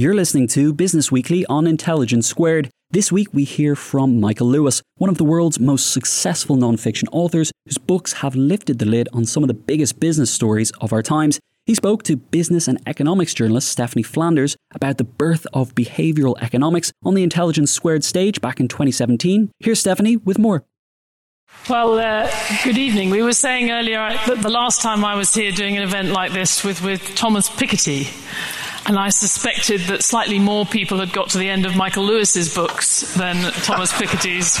You're listening to Business Weekly on Intelligence Squared. This week we hear from Michael Lewis, one of the world's most successful nonfiction authors whose books have lifted the lid on some of the biggest business stories of our times. He spoke to business and economics journalist Stephanie Flanders about the birth of behavioral economics on the Intelligence Squared stage back in 2017. Here's Stephanie with more. Well, uh, good evening. We were saying earlier that the last time I was here doing an event like this with, with Thomas Piketty, and I suspected that slightly more people had got to the end of Michael Lewis's books than Thomas Piketty's.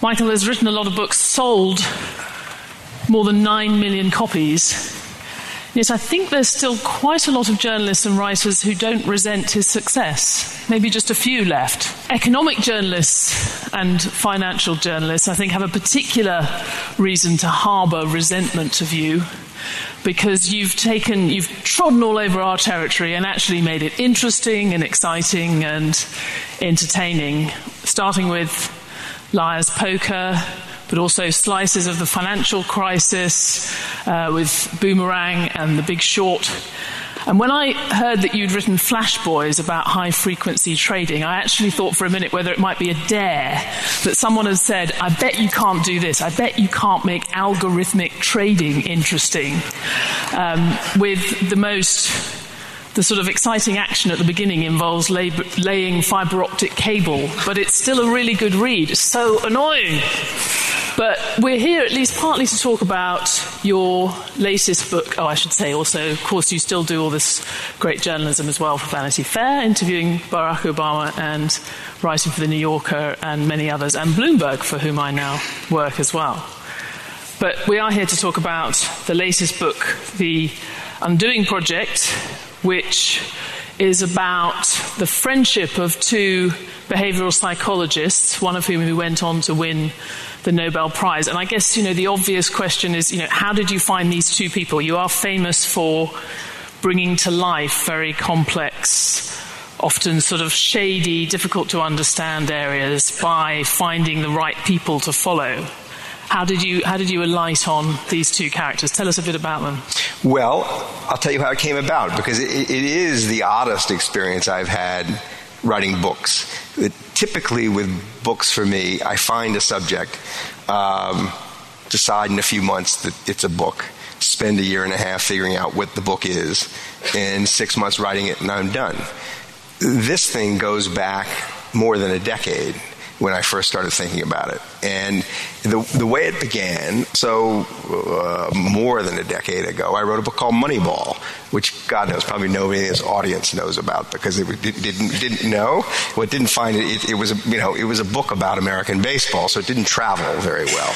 Michael has written a lot of books, sold more than 9 million copies. Yet I think there's still quite a lot of journalists and writers who don't resent his success. Maybe just a few left. Economic journalists and financial journalists, I think, have a particular reason to harbour resentment of you because you've taken, you've trodden all over our territory and actually made it interesting and exciting and entertaining, starting with Liar's Poker, but also slices of the financial crisis uh, with Boomerang and The Big Short. And when I heard that you'd written Flash Boys about high frequency trading, I actually thought for a minute whether it might be a dare that someone had said, I bet you can't do this. I bet you can't make algorithmic trading interesting. Um, with the most the sort of exciting action at the beginning involves lay, laying fiber optic cable, but it's still a really good read. It's so annoying. But we're here at least partly to talk about your latest book. Oh, I should say also, of course, you still do all this great journalism as well for Vanity Fair, interviewing Barack Obama and writing for The New Yorker and many others, and Bloomberg, for whom I now work as well. But we are here to talk about the latest book, The Undoing Project, which is about the friendship of two behavioral psychologists, one of whom who went on to win the Nobel Prize. And I guess, you know, the obvious question is, you know, how did you find these two people? You are famous for bringing to life very complex, often sort of shady, difficult to understand areas by finding the right people to follow. How did you how did you alight on these two characters? Tell us a bit about them. Well, I'll tell you how it came about because it, it is the oddest experience I've had writing books. It, typically, with books for me, I find a subject, um, decide in a few months that it's a book, spend a year and a half figuring out what the book is, and six months writing it, and I'm done. This thing goes back more than a decade when I first started thinking about it. And the, the way it began, so uh, more than a decade ago, I wrote a book called Moneyball, which God knows probably nobody in this audience knows about because it didn't, didn't know. Well, it didn't find it, it, it was, a, you know, it was a book about American baseball, so it didn't travel very well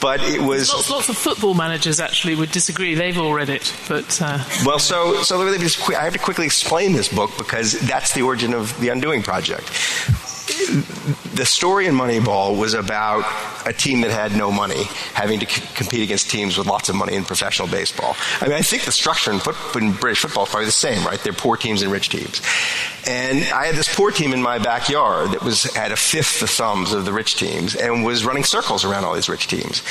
but it was lots, lots, of football managers actually would disagree. They've all read it, but uh, well, so so let me just I have to quickly explain this book because that's the origin of the Undoing Project the story in Moneyball was about a team that had no money having to c- compete against teams with lots of money in professional baseball. I mean, I think the structure in, foot, in British football is probably the same, right? They're poor teams and rich teams. And I had this poor team in my backyard that was had a fifth the thumbs of the rich teams and was running circles around all these rich teams.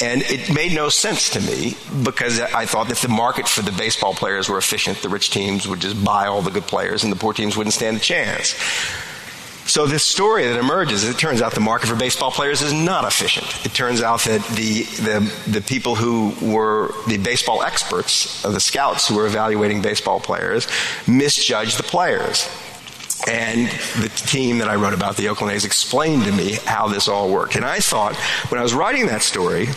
And it made no sense to me because I thought if the market for the baseball players were efficient, the rich teams would just buy all the good players and the poor teams wouldn't stand a chance. So this story that emerges, it turns out the market for baseball players is not efficient. It turns out that the, the, the people who were the baseball experts, uh, the scouts who were evaluating baseball players, misjudged the players. And the team that I wrote about, the Oakland A's, explained to me how this all worked. And I thought, when I was writing that story,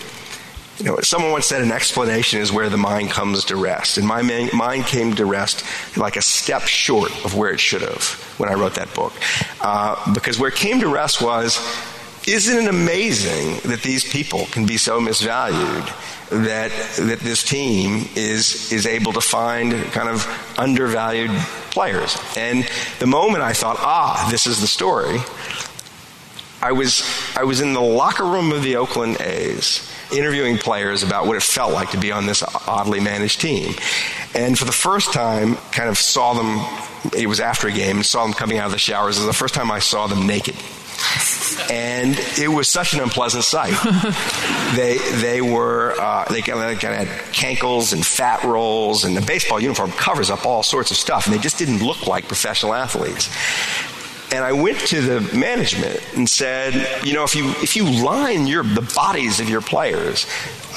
you know, someone once said an explanation is where the mind comes to rest. And my mind came to rest like a step short of where it should have when I wrote that book. Uh, because where it came to rest was, isn't it amazing that these people can be so misvalued? That, that this team is, is able to find kind of undervalued players. And the moment I thought, ah, this is the story, I was, I was in the locker room of the Oakland A's interviewing players about what it felt like to be on this oddly managed team. And for the first time, kind of saw them, it was after a game, saw them coming out of the showers. It was the first time I saw them naked. And it was such an unpleasant sight. they they were uh, they kind of had cankles and fat rolls, and the baseball uniform covers up all sorts of stuff, and they just didn't look like professional athletes. And I went to the management and said, you know, if you if you line your the bodies of your players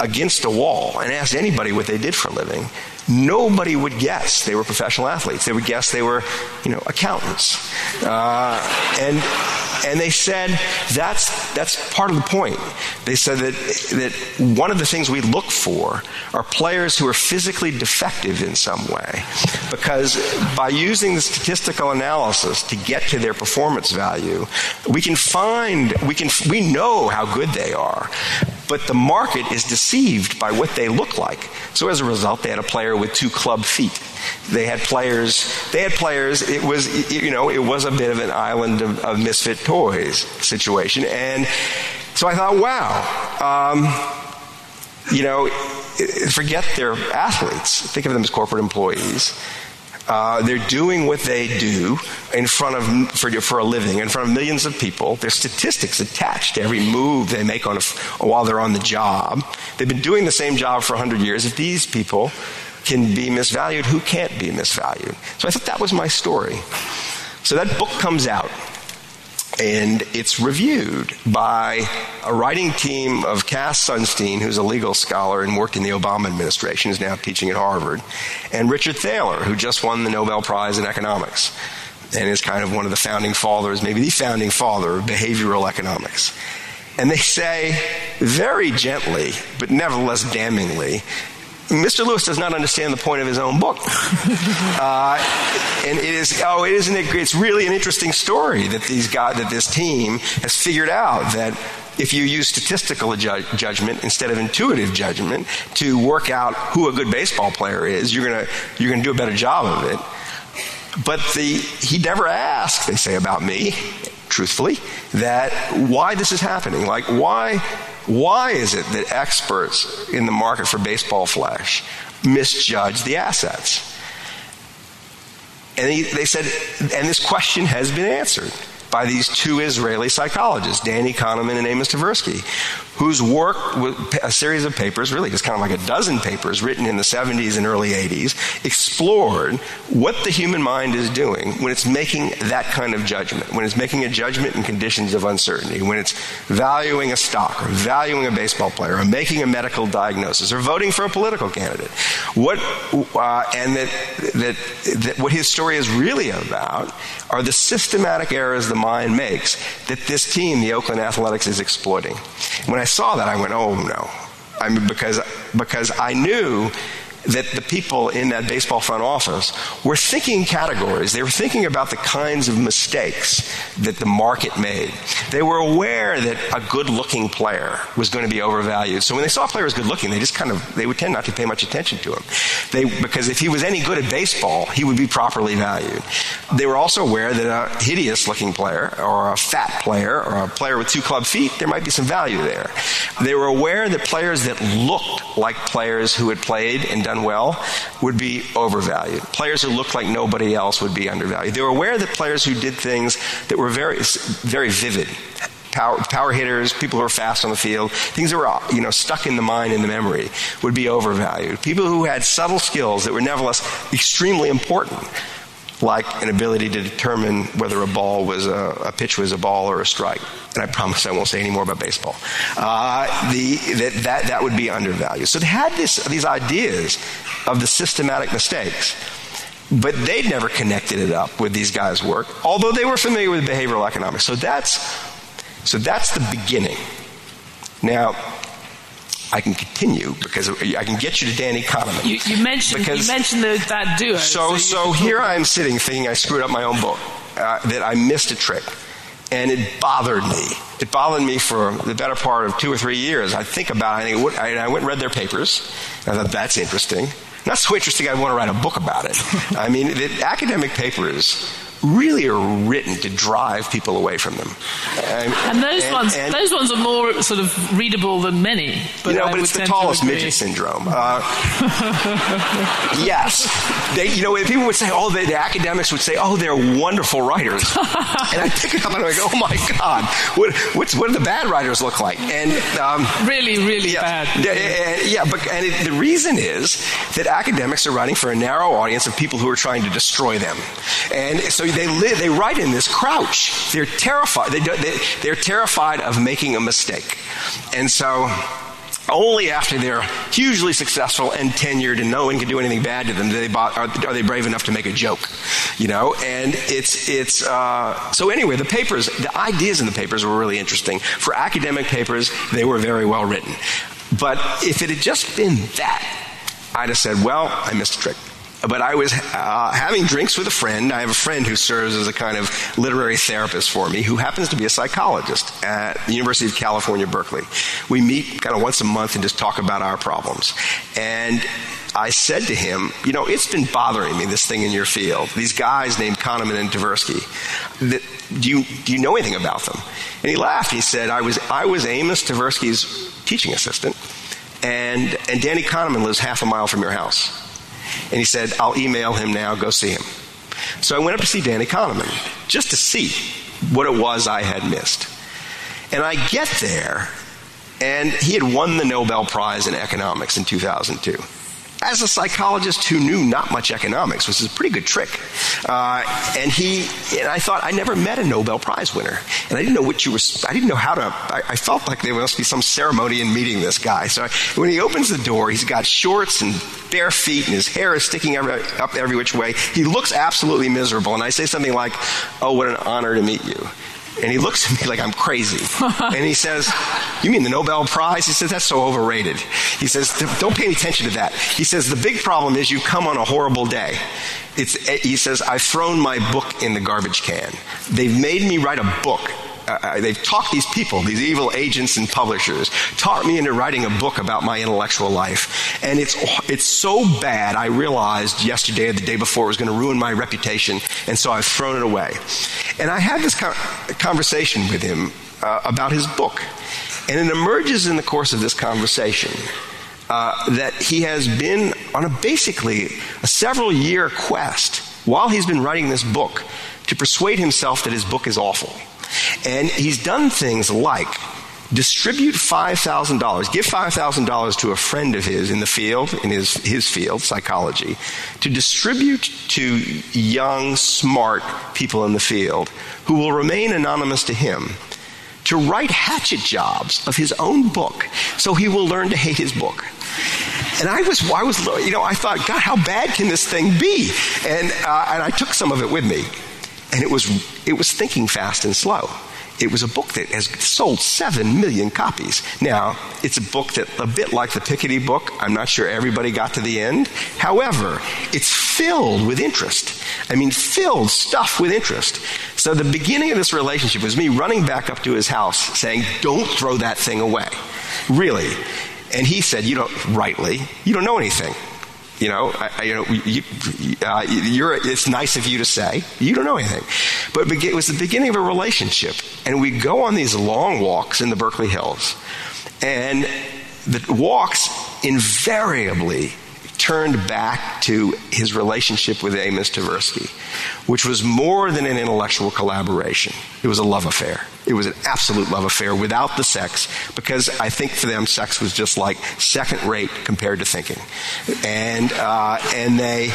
against a wall and asked anybody what they did for a living, nobody would guess they were professional athletes. They would guess they were, you know, accountants. Uh, and and they said that's that's part of the point. They said that that one of the things we look for are players who are physically defective in some way, because by using the statistical analysis to get to their performance value, we can find we can we know how good they are, but the market is deceived by what they look like. So as a result, they had a player with two club feet. They had players. They had players. It was you know it was a bit of an island of, of misfit toys situation, and so I thought, wow, um, you know, forget their athletes. Think of them as corporate employees. Uh, they're doing what they do in front of for, for a living in front of millions of people. There's statistics attached to every move they make on a, while they're on the job. They've been doing the same job for 100 years. If these people can be misvalued, who can't be misvalued? So I thought that was my story. So that book comes out and it's reviewed by a writing team of Cass Sunstein, who's a legal scholar and worked in the Obama administration, is now teaching at Harvard, and Richard Thaler, who just won the Nobel Prize in economics and is kind of one of the founding fathers, maybe the founding father of behavioral economics. And they say very gently, but nevertheless damningly, Mr. Lewis does not understand the point of his own book. Uh, and it is, oh, it isn't it, it's really an interesting story that these guys, that this team has figured out that if you use statistical ju- judgment instead of intuitive judgment to work out who a good baseball player is, you're gonna, you're gonna do a better job of it. But the, he never asked, they say about me, truthfully, that why this is happening. Like, why why is it that experts in the market for baseball flesh misjudge the assets? And he, they said, and this question has been answered by these two Israeli psychologists, Danny Kahneman and Amos Tversky, whose work, a series of papers, really just kind of like a dozen papers written in the 70s and early 80s, explored what the human mind is doing when it's making that kind of judgment, when it's making a judgment in conditions of uncertainty, when it's valuing a stock or valuing a baseball player or making a medical diagnosis or voting for a political candidate. What, uh, and that, that, that what his story is really about are the systematic errors the mind makes that this team, the Oakland Athletics, is exploiting. When I saw that, I went, oh no. I mean, because, because I knew that the people in that baseball front office were thinking categories. They were thinking about the kinds of mistakes that the market made. They were aware that a good looking player was going to be overvalued. So when they saw a player was good looking, they just kind of, they would tend not to pay much attention to him. They, because if he was any good at baseball, he would be properly valued. They were also aware that a hideous looking player or a fat player or a player with two club feet, there might be some value there. They were aware that players that looked like players who had played and done well would be overvalued. Players who looked like nobody else would be undervalued. They were aware that players who did things that were very, very vivid, Power, power, hitters, people who are fast on the field, things that were you know stuck in the mind and the memory would be overvalued. People who had subtle skills that were nevertheless extremely important like an ability to determine whether a ball was a, a pitch was a ball or a strike. And I promise I won't say any more about baseball. Uh, the, that, that, that would be undervalued. So they had this, these ideas of the systematic mistakes. But they'd never connected it up with these guys' work, although they were familiar with behavioral economics. So that's, so that's the beginning. Now, I can continue because I can get you to Danny Kahneman. You, you mentioned you mentioned the, that duo. So so, so here I am sitting thinking I screwed up my own book, uh, that I missed a trick, and it bothered me. It bothered me for the better part of two or three years. I think about it. I, I went and read their papers. I thought that's interesting. Not so interesting. I want to write a book about it. I mean, the academic papers really are written to drive people away from them. And, and those and, ones, and, those ones are more sort of readable than many. But you know, but it's the tallest midget syndrome. Uh, yes, they, you know, people would say, oh, the, the, academics would say, oh, they're wonderful writers, and I pick it up and I go, oh my god, what, what do the bad writers look like? And um, really, really yeah, bad. Yeah, but and it, the reason is that academics are writing for a narrow audience of people who are trying to destroy them, and so they live, they write in this crouch. They're terrified. They, they, they're terrified of making a mistake. And so, only after they're hugely successful and tenured and no one can do anything bad to them they bought, are, are, they brave enough to make a joke you know and it's it's uh, so anyway the papers the ideas in the papers were really interesting for academic papers they were very well written but if it had just been that i'd have said well i missed a trick but I was uh, having drinks with a friend. I have a friend who serves as a kind of literary therapist for me who happens to be a psychologist at the University of California, Berkeley. We meet kind of once a month and just talk about our problems. And I said to him, you know, it's been bothering me, this thing in your field. These guys named Kahneman and Tversky. That, do, you, do you know anything about them? And he laughed. He said, I was, I was Amos Tversky's teaching assistant, and, and Danny Kahneman lives half a mile from your house. And he said, I'll email him now, go see him. So I went up to see Danny Kahneman just to see what it was I had missed. And I get there, and he had won the Nobel Prize in economics in 2002 as a psychologist who knew not much economics, which is a pretty good trick. Uh, and he, and I thought I never met a Nobel Prize winner, and I didn't know what you were. I didn't know how to. I, I felt like there must be some ceremony in meeting this guy. So I, when he opens the door, he's got shorts and bare feet, and his hair is sticking every, up every which way. He looks absolutely miserable, and I say something like, "Oh, what an honor to meet you." And he looks at me like I'm crazy. and he says, You mean the Nobel Prize? He says, That's so overrated. He says, Don't pay any attention to that. He says, The big problem is you come on a horrible day. It's, eh, he says, I've thrown my book in the garbage can. They've made me write a book uh, they've talked these people, these evil agents and publishers, talked me into writing a book about my intellectual life. And it's, it's so bad, I realized yesterday or the day before it was going to ruin my reputation, and so I've thrown it away. And I had this conversation with him uh, about his book. And it emerges in the course of this conversation uh, that he has been on a basically a several year quest while he's been writing this book to persuade himself that his book is awful. And he's done things like distribute $5,000, give $5,000 to a friend of his in the field, in his, his field, psychology, to distribute to young, smart people in the field who will remain anonymous to him to write hatchet jobs of his own book so he will learn to hate his book. And I was, I was, you know, I thought, God, how bad can this thing be? And, uh, and I took some of it with me. And it was, it was thinking fast and slow. It was a book that has sold 7 million copies. Now, it's a book that, a bit like the Piketty book, I'm not sure everybody got to the end. However, it's filled with interest. I mean, filled stuff with interest. So the beginning of this relationship was me running back up to his house saying, Don't throw that thing away. Really. And he said, You don't, rightly, you don't know anything. You know, I, you know, you, uh, it's nice of you to say. You don't know anything. But it was the beginning of a relationship. And we go on these long walks in the Berkeley Hills. And the walks invariably turned back to his relationship with Amos Tversky, which was more than an intellectual collaboration. It was a love affair. It was an absolute love affair without the sex, because I think for them, sex was just like second rate compared to thinking. And, uh, and they,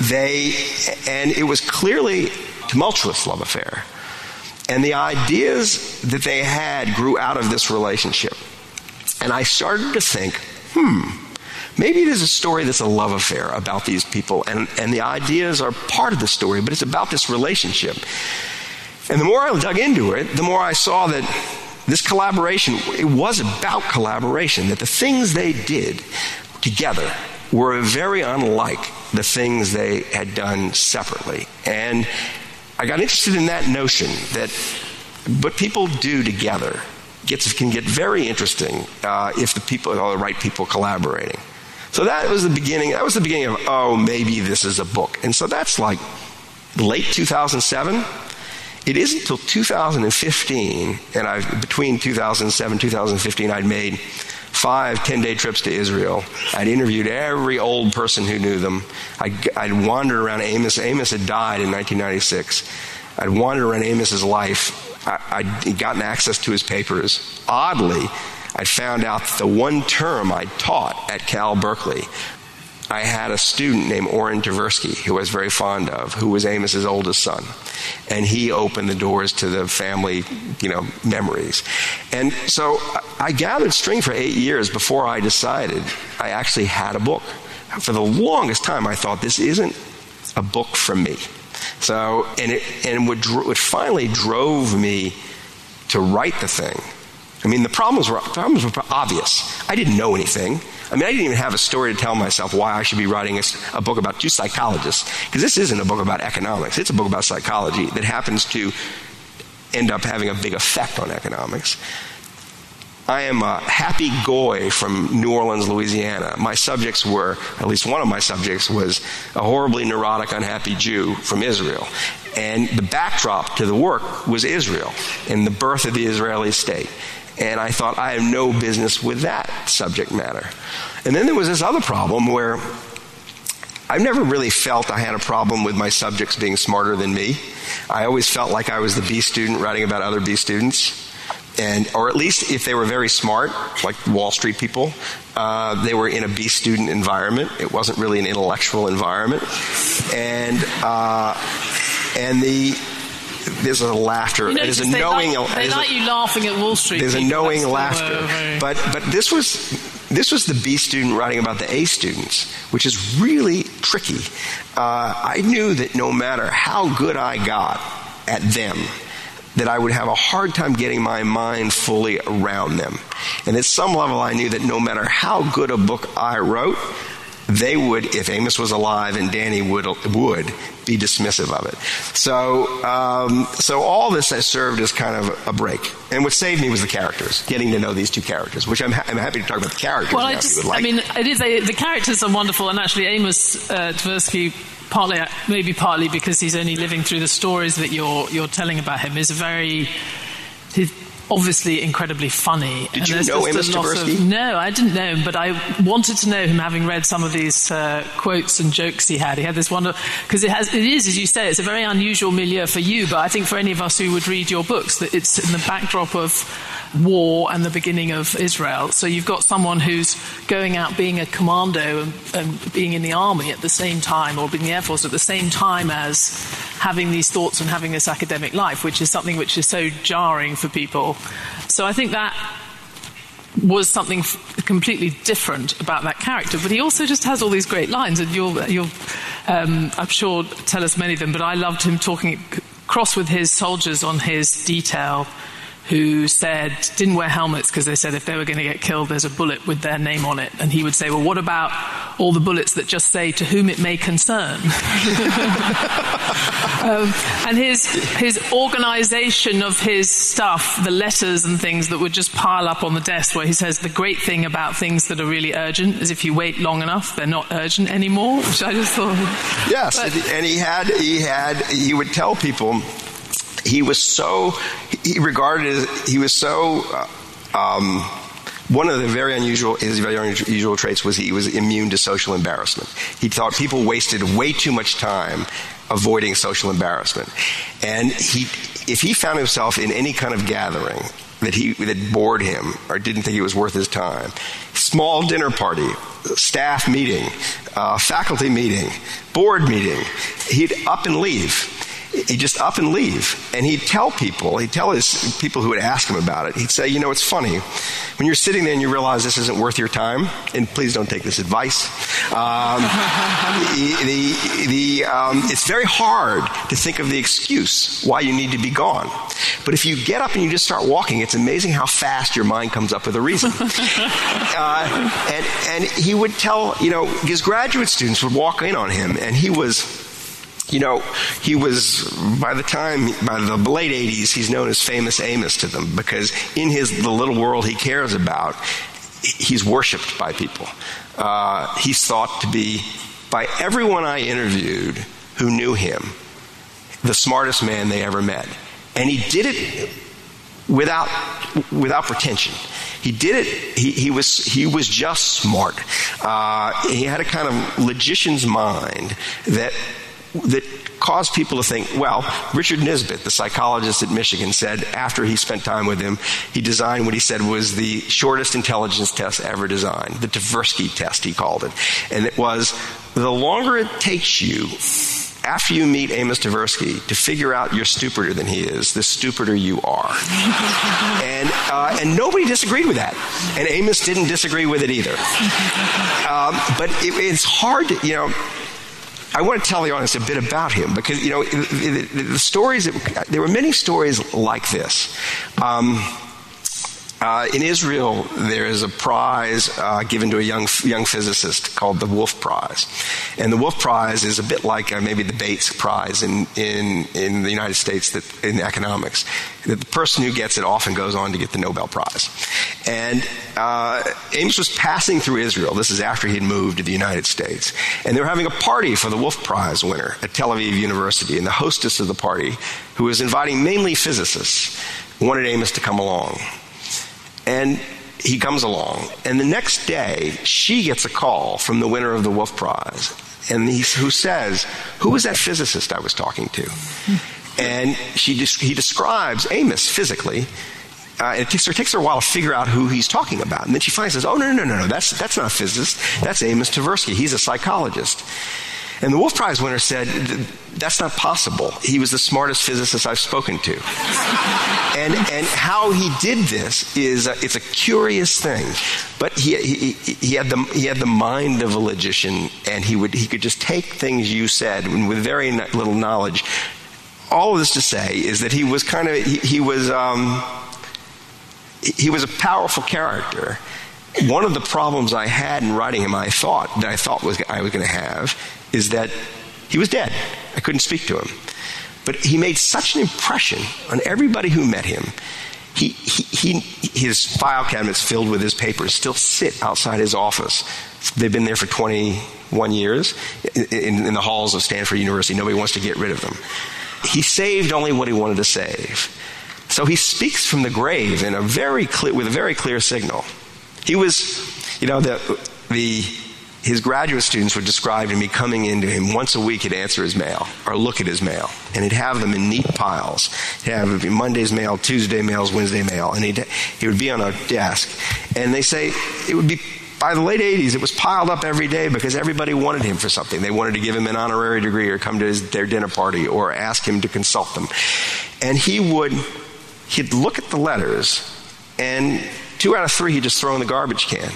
they, and it was clearly tumultuous love affair. And the ideas that they had grew out of this relationship. And I started to think, hmm, maybe it is a story that's a love affair about these people. And, and the ideas are part of the story, but it's about this relationship. And the more I dug into it, the more I saw that this collaboration, it was about collaboration, that the things they did together were very unlike the things they had done separately. And I got interested in that notion that what people do together gets, can get very interesting uh, if the people are the right people collaborating. So that was the beginning. That was the beginning of, oh, maybe this is a book. And so that's like late 2007 it isn't until 2015, and I've, between 2007 2015, I'd made five 10 day trips to Israel. I'd interviewed every old person who knew them. I'd, I'd, wandered around Amos. Amos had died in 1996. I'd wandered around Amos's life. I, would gotten access to his papers. Oddly, I found out that the one term I taught at Cal Berkeley I had a student named Oren Tversky, who I was very fond of, who was Amos's oldest son. And he opened the doors to the family, you know, memories. And so I gathered string for eight years before I decided I actually had a book. For the longest time, I thought this isn't a book for me. So, and it, and what, what finally drove me to write the thing. I mean, the problems were, problems were obvious. I didn't know anything. I mean, I didn't even have a story to tell myself why I should be writing a, a book about two psychologists, because this isn't a book about economics. It's a book about psychology that happens to end up having a big effect on economics. I am a happy goy from New Orleans, Louisiana. My subjects were, at least one of my subjects was a horribly neurotic, unhappy Jew from Israel. And the backdrop to the work was Israel and the birth of the Israeli state. And I thought, I have no business with that subject matter. And then there was this other problem where I've never really felt I had a problem with my subjects being smarter than me. I always felt like I was the B student writing about other B students. And, or at least if they were very smart, like Wall Street people, uh, they were in a B student environment. It wasn't really an intellectual environment. And, uh, and the, there's a laughter. You know, there's a they knowing. Like, they like you laughing at Wall Street. There's a knowing laughter. very... But but this was this was the B student writing about the A students, which is really tricky. Uh, I knew that no matter how good I got at them, that I would have a hard time getting my mind fully around them. And at some level, I knew that no matter how good a book I wrote, they would, if Amos was alive and Danny would, would be dismissive of it. So, um, so all this has served as kind of a break. And what saved me was the characters, getting to know these two characters, which I'm, ha- I'm happy to talk about the characters. Well, I if you just, would like. I mean, it is a, the characters are wonderful, and actually, Amos uh, Tversky, partly, maybe partly because he's only living through the stories that you're you're telling about him, is a very. His, obviously incredibly funny. Did and you know Amos Tversky? No, I didn't know him, but I wanted to know him having read some of these uh, quotes and jokes he had. He had this wonderful, because it has, it is, as you say, it's a very unusual milieu for you, but I think for any of us who would read your books, that it's in the backdrop of war and the beginning of Israel. So you've got someone who's going out being a commando and, and being in the army at the same time, or being in the Air Force at the same time as having these thoughts and having this academic life, which is something which is so jarring for people. So I think that was something completely different about that character. But he also just has all these great lines, and you'll, you'll um, I'm sure, tell us many of them. But I loved him talking cross with his soldiers on his detail who said didn't wear helmets because they said if they were going to get killed there's a bullet with their name on it. And he would say well what about all the bullets that just say to whom it may concern? Um, and his his organization of his stuff the letters and things that would just pile up on the desk where he says the great thing about things that are really urgent is if you wait long enough they're not urgent anymore which I just thought. Yes, But- and he had he had he would tell people he was so he regarded he was so uh, um, one of the very unusual his very unusual traits was he was immune to social embarrassment. He thought people wasted way too much time avoiding social embarrassment, and he if he found himself in any kind of gathering that he that bored him or didn't think it was worth his time. Small dinner party, staff meeting, uh, faculty meeting, board meeting. He'd up and leave he'd just up and leave. And he'd tell people, he'd tell his people who would ask him about it, he'd say, you know, it's funny. When you're sitting there and you realize this isn't worth your time, and please don't take this advice, um, the, the, the um, it's very hard to think of the excuse why you need to be gone. But if you get up and you just start walking, it's amazing how fast your mind comes up with a reason. uh, and, and he would tell, you know, his graduate students would walk in on him, and he was you know, he was, by the time, by the late 80s, he's known as famous Amos to them because in his, the little world he cares about, he's worshiped by people. Uh, he's thought to be, by everyone I interviewed who knew him, the smartest man they ever met. And he did it without, without pretension. He did it. He, he was he was just smart. Uh, he had a kind of logician's mind that that caused people to think, well, Richard Nisbett, the psychologist at Michigan, said after he spent time with him, he designed what he said was the shortest intelligence test ever designed, the Tversky test, he called it. And it was the longer it takes you after you meet Amos Tversky to figure out you're stupider than he is, the stupider you are. and, uh, and nobody disagreed with that. And Amos didn't disagree with it either. Um, but it, it's hard to, you know, I want to tell the audience a bit about him because, you know, the, the, the stories, that, there were many stories like this. Um, uh, in Israel, there is a prize uh, given to a young young physicist called the Wolf Prize, and the Wolf Prize is a bit like uh, maybe the Bates Prize in, in in the United States that in economics. The person who gets it often goes on to get the Nobel Prize. And uh, Amos was passing through Israel. This is after he'd moved to the United States, and they were having a party for the Wolf Prize winner at Tel Aviv University. And the hostess of the party, who was inviting mainly physicists, wanted Amos to come along. And he comes along. And the next day, she gets a call from the winner of the Wolf Prize. And he, who says, Who was that physicist I was talking to? And she, he describes Amos physically. Uh, it, takes her, it takes her a while to figure out who he's talking about. And then she finally says, Oh, no, no, no, no, that's, that's not a physicist. That's Amos Tversky. He's a psychologist. And the Wolf Prize winner said, That's not possible. He was the smartest physicist I've spoken to. and, and how he did this is a, it's a curious thing. But he, he, he, had the, he had the mind of a logician, and he, would, he could just take things you said with very little knowledge. All of this to say is that he was kind of, he, he was, um, he was a powerful character one of the problems I had in writing him, I thought that I thought was I was going to have, is that he was dead. I couldn't speak to him. But he made such an impression on everybody who met him. He, he, he, his file cabinets filled with his papers still sit outside his office. They've been there for 21 years in, in the halls of Stanford University. Nobody wants to get rid of them. He saved only what he wanted to save. So he speaks from the grave in a very clear, with a very clear signal. He was, you know, the, the his graduate students would describe to me coming into him once a week he'd answer his mail or look at his mail. And he'd have them in neat piles. He'd have monday's mail tuesday mails wednesday mail. And he'd, he would be on a desk. And they say it would be by the late 80s it was piled up every day because everybody wanted him for something. They wanted to give him an honorary degree or come to his, their dinner party or ask him to consult them. And he would he'd look at the letters and two out of three he'd just throw in the garbage can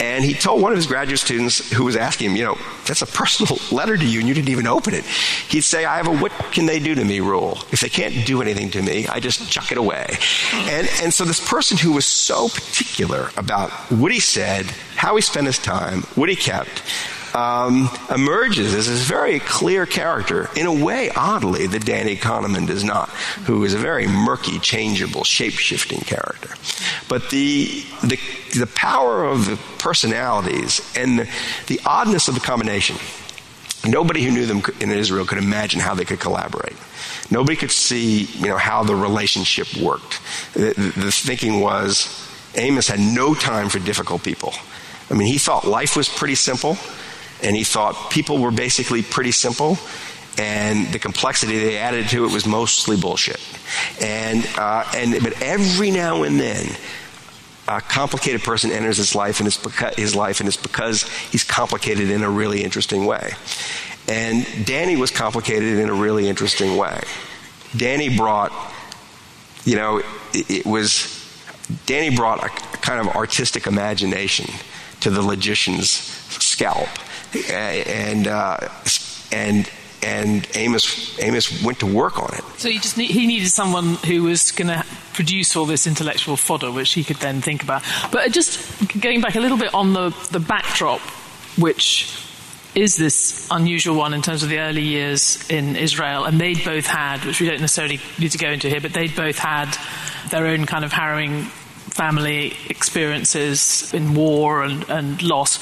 and he told one of his graduate students who was asking him, you know, that's a personal letter to you and you didn't even open it. He'd say, I have a what can they do to me rule. If they can't do anything to me, I just chuck it away. And, and so this person who was so particular about what he said, how he spent his time, what he kept, um, emerges as this very clear character, in a way, oddly, that Danny Kahneman does not, who is a very murky, changeable, shape shifting character. But the, the, the power of the personalities and the, the oddness of the combination, nobody who knew them in Israel could imagine how they could collaborate. Nobody could see, you know, how the relationship worked. The, the, the thinking was Amos had no time for difficult people. I mean, he thought life was pretty simple and he thought people were basically pretty simple. and the complexity they added to it was mostly bullshit. And, uh, and, but every now and then, a complicated person enters his life, and it's because, his life, and it's because he's complicated in a really interesting way. And Danny was complicated in a really interesting way. Danny brought, you know, it, it was, Danny brought a kind of artistic imagination to the logician's scalp. And, uh, and, and Amos, Amos went to work on it. So he just need, he needed someone who was going to produce all this intellectual fodder, which he could then think about. But just going back a little bit on the, the backdrop, which is this unusual one in terms of the early years in Israel, and they'd both had, which we don't necessarily need to go into here, but they'd both had their own kind of harrowing family experiences in war and, and loss.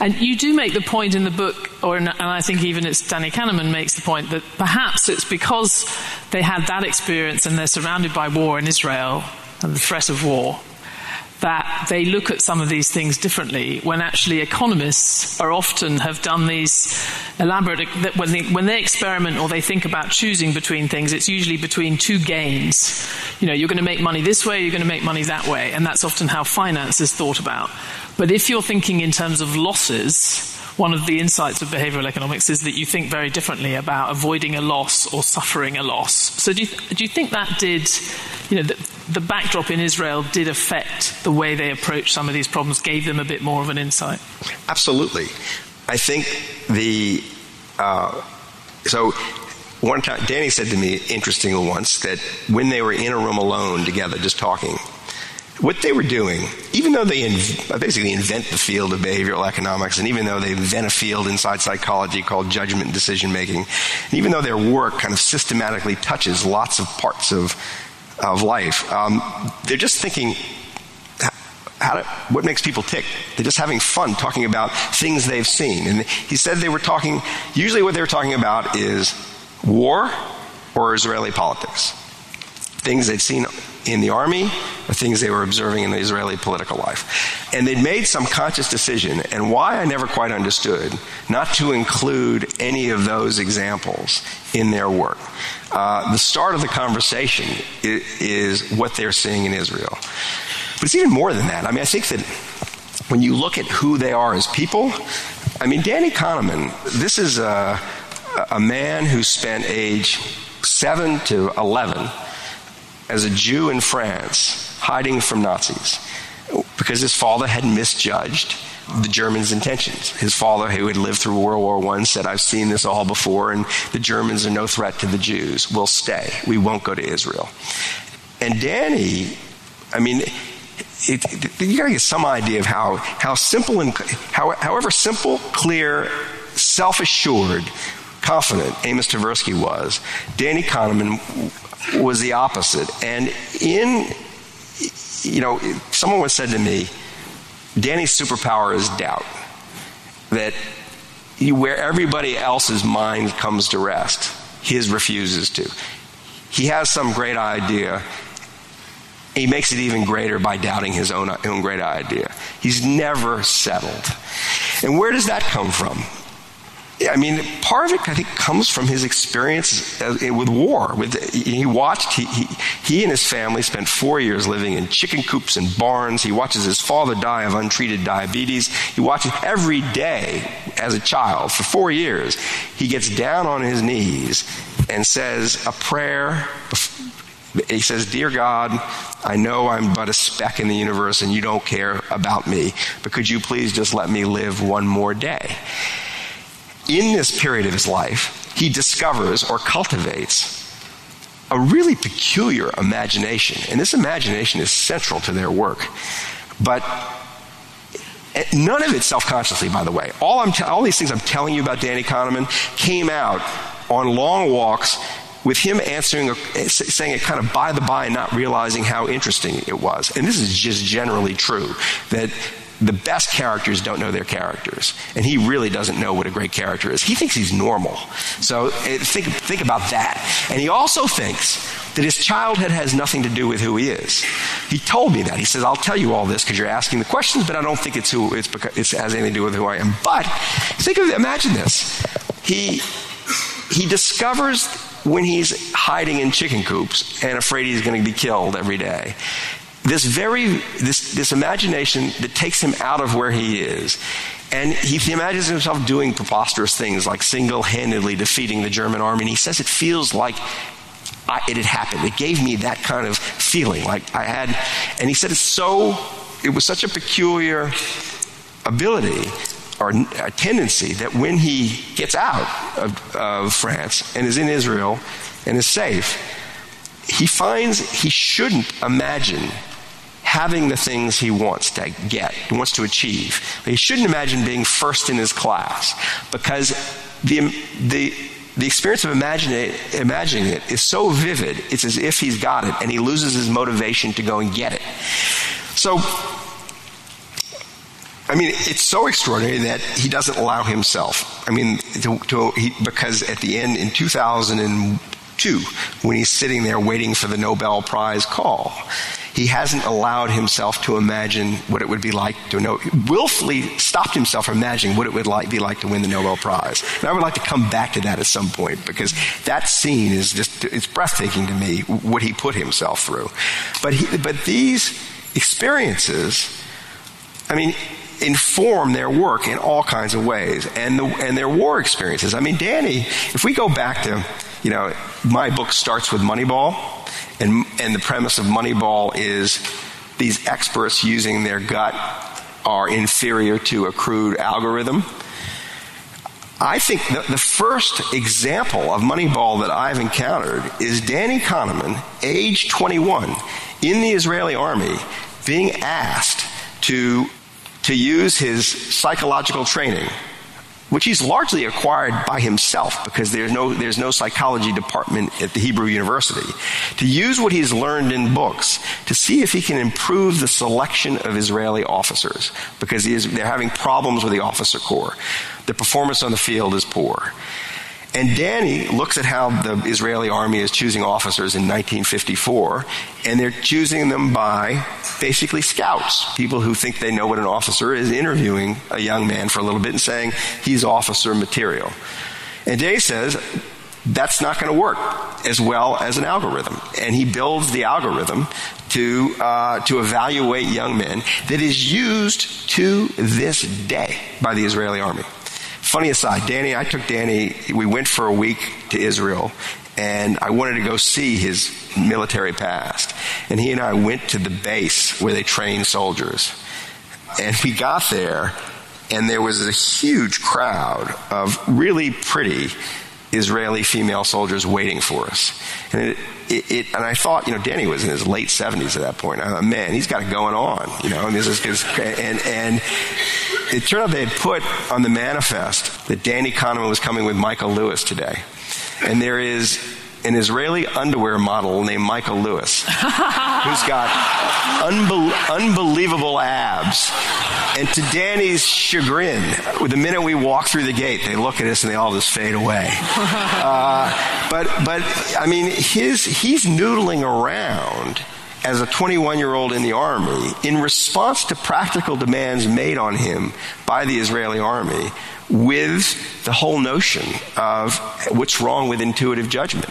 And you do make the point in the book, or in, and I think even it's Danny Kahneman makes the point that perhaps it's because they had that experience and they're surrounded by war in Israel and the threat of war that they look at some of these things differently when actually economists are often have done these elaborate when they, when they experiment or they think about choosing between things it's usually between two gains you know you're going to make money this way you're going to make money that way and that's often how finance is thought about but if you're thinking in terms of losses one of the insights of behavioral economics is that you think very differently about avoiding a loss or suffering a loss. So do you, do you think that did, you know, the, backdrop in Israel did affect the way they approached some of these problems, gave them a bit more of an insight? Absolutely. I think the, uh, so one time, Danny said to me, interestingly once, that when they were in a room alone together, just talking, what they were doing, even though they inv- basically invent the field of behavioral economics, and even though they invent a field inside psychology called judgment and decision making, and even though their work kind of systematically touches lots of parts of, of life, um, they're just thinking, what makes people tick? They're just having fun talking about things they've seen. And he said they were talking, usually what they were talking about is war or Israeli politics. Things they'd seen in the army, the things they were observing in the Israeli political life. And they'd made some conscious decision, and why I never quite understood, not to include any of those examples in their work. Uh, the start of the conversation is, is what they're seeing in Israel. But it's even more than that. I mean, I think that when you look at who they are as people, I mean, Danny Kahneman, this is a, a man who spent age 7 to 11 as a Jew in France, hiding from Nazis, because his father had misjudged the Germans' intentions. His father, who had lived through World War I, said, I've seen this all before, and the Germans are no threat to the Jews. We'll stay. We won't go to Israel. And Danny, I mean, it, it, you got to get some idea of how, how simple and how, however simple, clear, self assured, confident Amos Tversky was. Danny Kahneman was the opposite. And in, you know, someone once said to me, Danny's superpower is doubt. That he, where everybody else's mind comes to rest, his refuses to. He has some great idea. He makes it even greater by doubting his own, own great idea. He's never settled. And where does that come from? I mean, part of it, I think, comes from his experience eh, with war. With, he watched, he, he, he, and his family spent four years living in chicken coops and barns. He watches his father die of untreated diabetes. He watches every day as a child for four years. He gets down on his knees and says a prayer. He says, Dear God, I know I'm but a speck in the universe and you don't care about me, but could you please just let me live one more day? In this period of his life, he discovers or cultivates a really peculiar imagination. And this imagination is central to their work. But eh, none of it self consciously, by the way. All, I'm all these things I'm telling you about Danny Kahneman came out on long walks with him answering, eh, saying it kind of by the by, not realizing how interesting it was. And this is just generally true that the best characters don't know their characters. And he really doesn't know what a great character is. He thinks he's normal. So eh, think, think about that. And he also thinks that his childhood has nothing to do with who he is. He told me that. He says, I'll tell you all this because you're asking the questions, but I don't think it's who it's because it has anything to do with who I am. But think of imagine this. He he discovers when he's hiding in chicken coops and afraid he's going to be killed every day this very this, this imagination that takes him out of where he is. And he, imagines himself doing preposterous things like single-handedly defeating the german army. And he says it feels like I, it had happened. It gave me that kind of feeling like i had and he said it's so it was such a peculiar ability or a tendency that when he gets out of, of France and is in Israel and is safe, he finds he shouldn't imagine having the things he wants to get, he wants to achieve. He shouldn't imagine being first in his class because the, the, the experience of imagining it, imagining it is so vivid, it's as if he's got it, and he loses his motivation to go and get it. So, I mean, it's so extraordinary that he doesn't allow himself. I mean, to, to, he, because at the end in 2002, when he's sitting there waiting for the Nobel Prize call, he hasn't allowed himself to imagine what it would be like to know, willfully stopped himself from imagining what it would like, be like to win the Nobel Prize. And I would like to come back to that at some point because that scene is just, it's breathtaking to me what he put himself through. But, he, but these experiences, I mean, inform their work in all kinds of ways and, the, and their war experiences. I mean, Danny, if we go back to, you know, my book starts with Moneyball, and, and the premise of Moneyball is these experts using their gut are inferior to a crude algorithm. I think the, the, first example of Moneyball that I've encountered is Danny Kahneman, age 21, in the Israeli army, being asked to to use his psychological training, which he's largely acquired by himself because there's no, there's no psychology department at the Hebrew University, to use what he's learned in books to see if he can improve the selection of Israeli officers because is, they're having problems with the officer corps. The performance on the field is poor. And Danny looks at how the Israeli army is choosing officers in 1954, and they're choosing them by basically scouts, people who think they know what an officer is, interviewing a young man for a little bit and saying he's officer material. And Danny says that's not going to work as well as an algorithm, and he builds the algorithm to uh, to evaluate young men that is used to this day by the Israeli army. Funny aside, Danny, I took Danny, we went for a week to Israel, and I wanted to go see his military past. And he and I went to the base where they train soldiers. And we got there, and there was a huge crowd of really pretty Israeli female soldiers waiting for us. And it, it, it, and I thought, you know, Danny was in his late 70s at that point. I thought, man, he's got it going on, you know, and this is, and, and it turned out they had put on the manifest that Danny Kahneman was coming with Michael Lewis today. And there is an Israeli underwear model named Michael Lewis, who's got unbe- unbelievable abs. And to Danny's chagrin, the minute we walk through the gate, they look at us and they all just fade away. Uh, but, but I mean, his, he's noodling around as a 21 year old in the army in response to practical demands made on him by the Israeli army with the whole notion of what's wrong with intuitive judgment.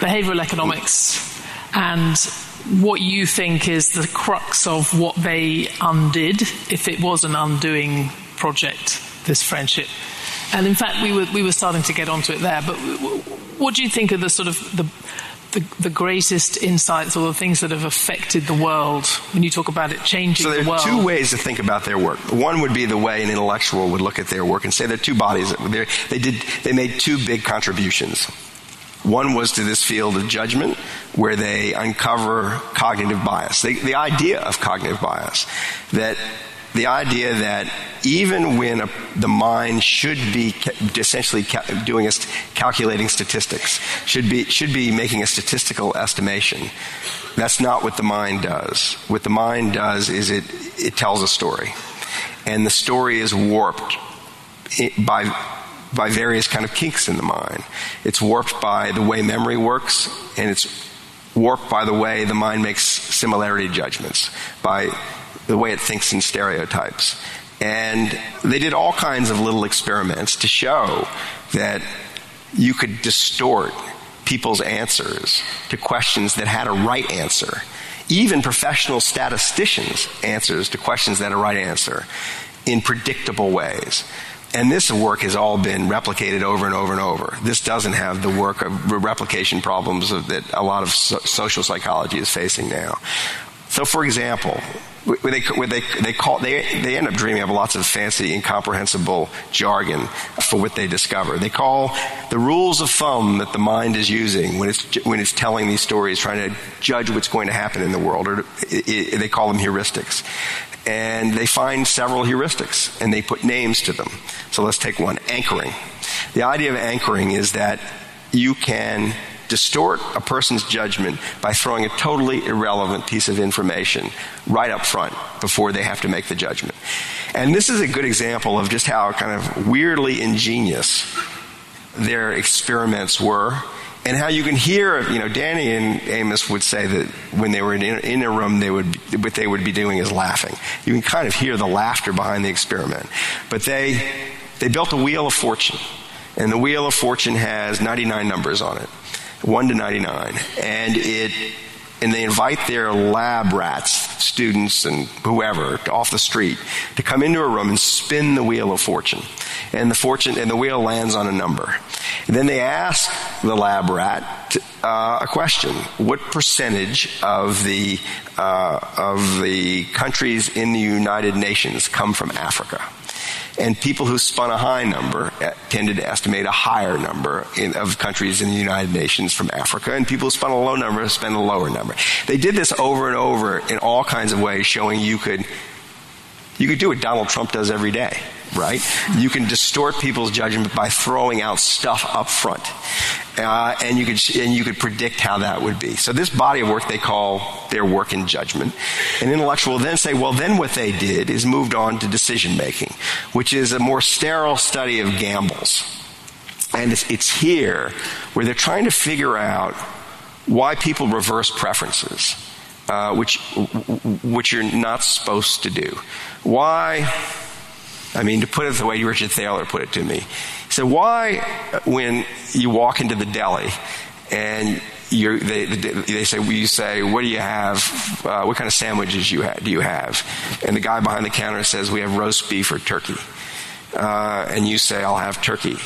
behavioral economics and what you think is the crux of what they undid, if it was an undoing project, this friendship. And in fact, we were, we were starting to get onto it there, but what do you think are the sort of the, the, the, greatest insights or the things that have affected the world when you talk about it changing so there the world? two ways to think about their work. One would be the way an intellectual would look at their work and say there are two bodies. They did they made two big contributions. One was to this field of judgment, where they uncover cognitive bias. the idea of cognitive bias, that the idea that even when a, the mind should be essentially ca- doing a calculating statistics, should be, should be making a statistical estimation, that's not what the mind does. What the mind does is it, it tells a story. And the story is warped eh, by by various kind of kinks in the mind. It's warped by the way memory works, and it's warped by the way the mind makes similarity judgments, by the way it thinks in stereotypes. And they did all kinds of little experiments to show that you could distort people's answers to questions that had a right answer. Even professional statisticians' answers to questions that had a right answer in predictable ways. And this work has all been replicated over and over and over. This doesn't have the work of replication problems that a lot of so- social psychology is facing now. So, for example, they, they, they, call, they, they end up dreaming of lots of fancy, incomprehensible jargon for what they discover. They call the rules of thumb that the mind is using when it's, when it's telling these stories, trying to judge what's going to happen in the world, or it, it, they call them heuristics and they find several heuristics and they put names to them. So let's take one anchoring. The idea of anchoring is that you can distort a person's judgment by throwing a totally irrelevant piece of information right up front before they have to make the judgment. And this is a good example of just how kind of weirdly ingenious their experiments were and how you can hear, you know, Danny and Amos would say that when they were in, in a room, they would, what they would be doing is laughing. You can kind of hear the laughter behind the experiment. But they, they built a wheel of fortune. And the wheel of fortune has 99 numbers on it. 1 to 99. And it, and they invite their lab rats, students and whoever, off the street to come into a room and spin the wheel of fortune. And the fortune, and the wheel lands on a number. And then they ask the lab rat uh, a question: What percentage of the uh, of the countries in the United Nations come from Africa? And people who spun a high number uh, tended to estimate a higher number in, of countries in the United Nations from Africa, and people who spun a low number spent a lower number. They did this over and over in all kinds of ways, showing you could you could do what Donald Trump does every day right? You can distort people's judgment by throwing out stuff up front. Uh, and you could and you could predict how that would be. So this body of work they call their work in judgment. An intellectual then say, well, then what they did is moved on to decision making, which is a more sterile study of gambles. And it's, it's here where they're trying to figure out why people reverse preferences, uh, which which you're not supposed to do. Why I mean, to put it the way Richard Thaler put it to me. He said, why, when you walk into the deli and they, they say, you say, what do you have? Uh, what kind of sandwiches you ha- do you have? And the guy behind the counter says, we have roast beef or turkey. Uh, and you say, I'll have turkey.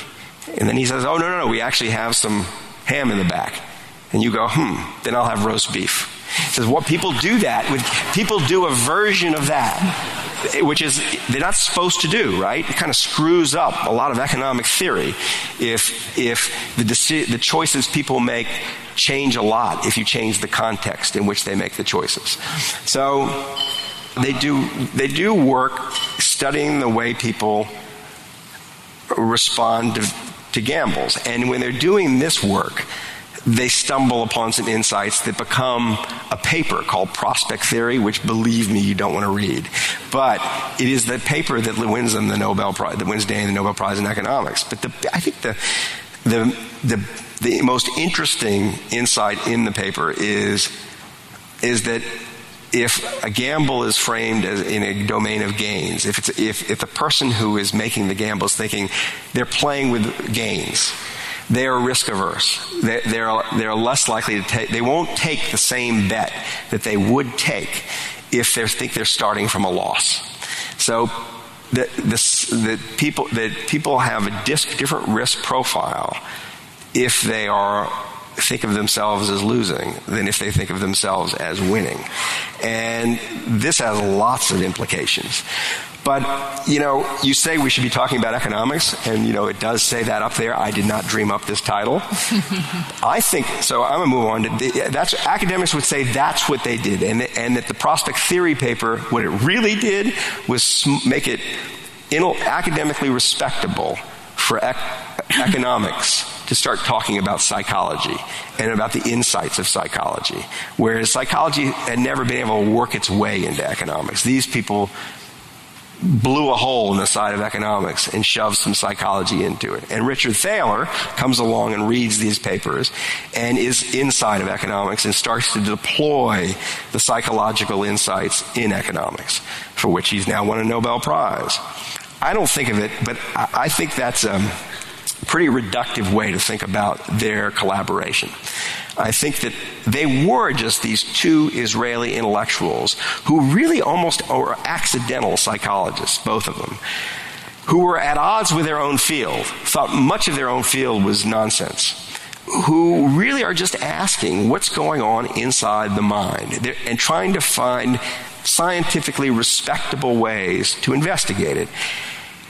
And then he says, oh, no, no, no, we actually have some ham in the back. And you go, hmm, then I'll have roast beef. He says what people do that with people do a version of that, which is they're not supposed to do, right? It kind of screws up a lot of economic theory if if the deci- the choices people make change a lot if you change the context in which they make the choices. So they do they do work studying the way people respond to, to gambles, and when they're doing this work they stumble upon some insights that become a paper called Prospect Theory, which believe me, you don't want to read. But it is the paper that wins them the Nobel Prize, that wins Danny the Nobel Prize in economics. But the, I think the, the, the, the most interesting insight in the paper is, is that if a gamble is framed as in a domain of gains, if, it's, if, if the person who is making the gamble is thinking they're playing with gains, they are risk averse. They, they're, they're less likely to take, they won't take the same bet that they would take if they think they're starting from a loss. So the, the, the people, that people have a disc, different risk profile if they are think of themselves as losing than if they think of themselves as winning. And this has lots of implications. But, you know, you say we should be talking about economics, and, you know, it does say that up there. I did not dream up this title. I think, so I'm going to move on. To, that's, academics would say that's what they did, and, and that the prospect theory paper, what it really did was make it academically respectable for ec- economics to start talking about psychology and about the insights of psychology. Whereas psychology had never been able to work its way into economics. These people blew a hole in the side of economics and shoved some psychology into it. And Richard Thaler comes along and reads these papers and is inside of economics and starts to deploy the psychological insights in economics, for which he's now won a Nobel Prize. I don't think of it, but I think that's a pretty reductive way to think about their collaboration. I think that they were just these two Israeli intellectuals who really almost were accidental psychologists, both of them, who were at odds with their own field, thought much of their own field was nonsense who really are just asking what's going on inside the mind and trying to find scientifically respectable ways to investigate it.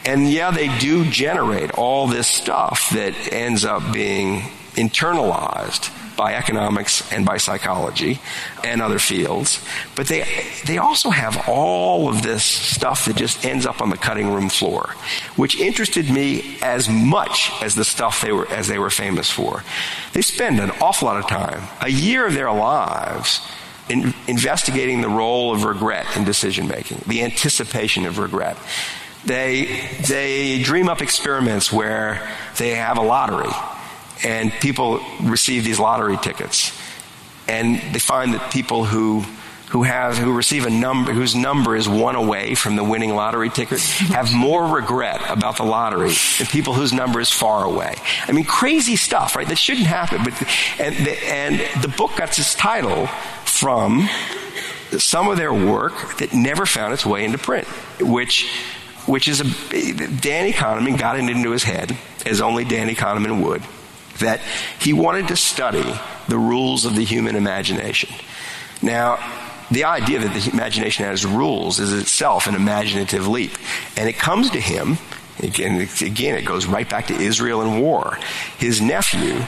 And yeah, they do generate all this stuff that ends up being internalized by economics and by psychology and other fields. But they, they also have all of this stuff that just ends up on the cutting room floor, which interested me as much as the stuff they were, as they were famous for. They spend an awful lot of time, a year of their lives, in investigating the role of regret in decision making, the anticipation of regret. They, they dream up experiments where they have a lottery and people receive these lottery tickets. And they find that people who who have who receive a number whose number is one away from the winning lottery ticket have more regret about the lottery than people whose number is far away. I mean, crazy stuff, right? That shouldn't happen. But and the, and the book got its title from some of their work that never found its way into print, which which is a Danny Kahneman got it into his head, as only Danny Kahneman would, that he wanted to study the rules of the human imagination. Now, the idea that the imagination has rules is itself an imaginative leap. And it comes to him, again, again it goes right back to Israel and war. His nephew,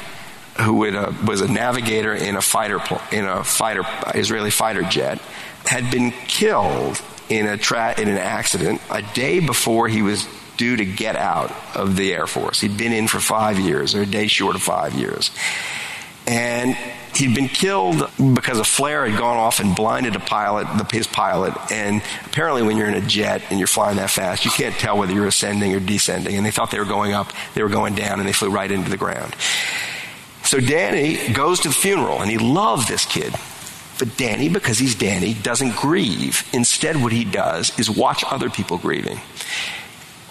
who was a navigator in a fighter, in a fighter, Israeli fighter jet, had been killed in a tra- in an accident a day before he was due to get out of the Air Force. He'd been in for five years, or a day short of five years. And he'd been killed because a flare had gone off and blinded a pilot, the, his pilot. And apparently, when you're in a jet and you're flying that fast, you can't tell whether you're ascending or descending. And they thought they were going up, they were going down, and they flew right into the ground. So Danny goes to the funeral, and he loved this kid. But Danny, because he's Danny, doesn't grieve. Instead, what he does is watch other people grieving.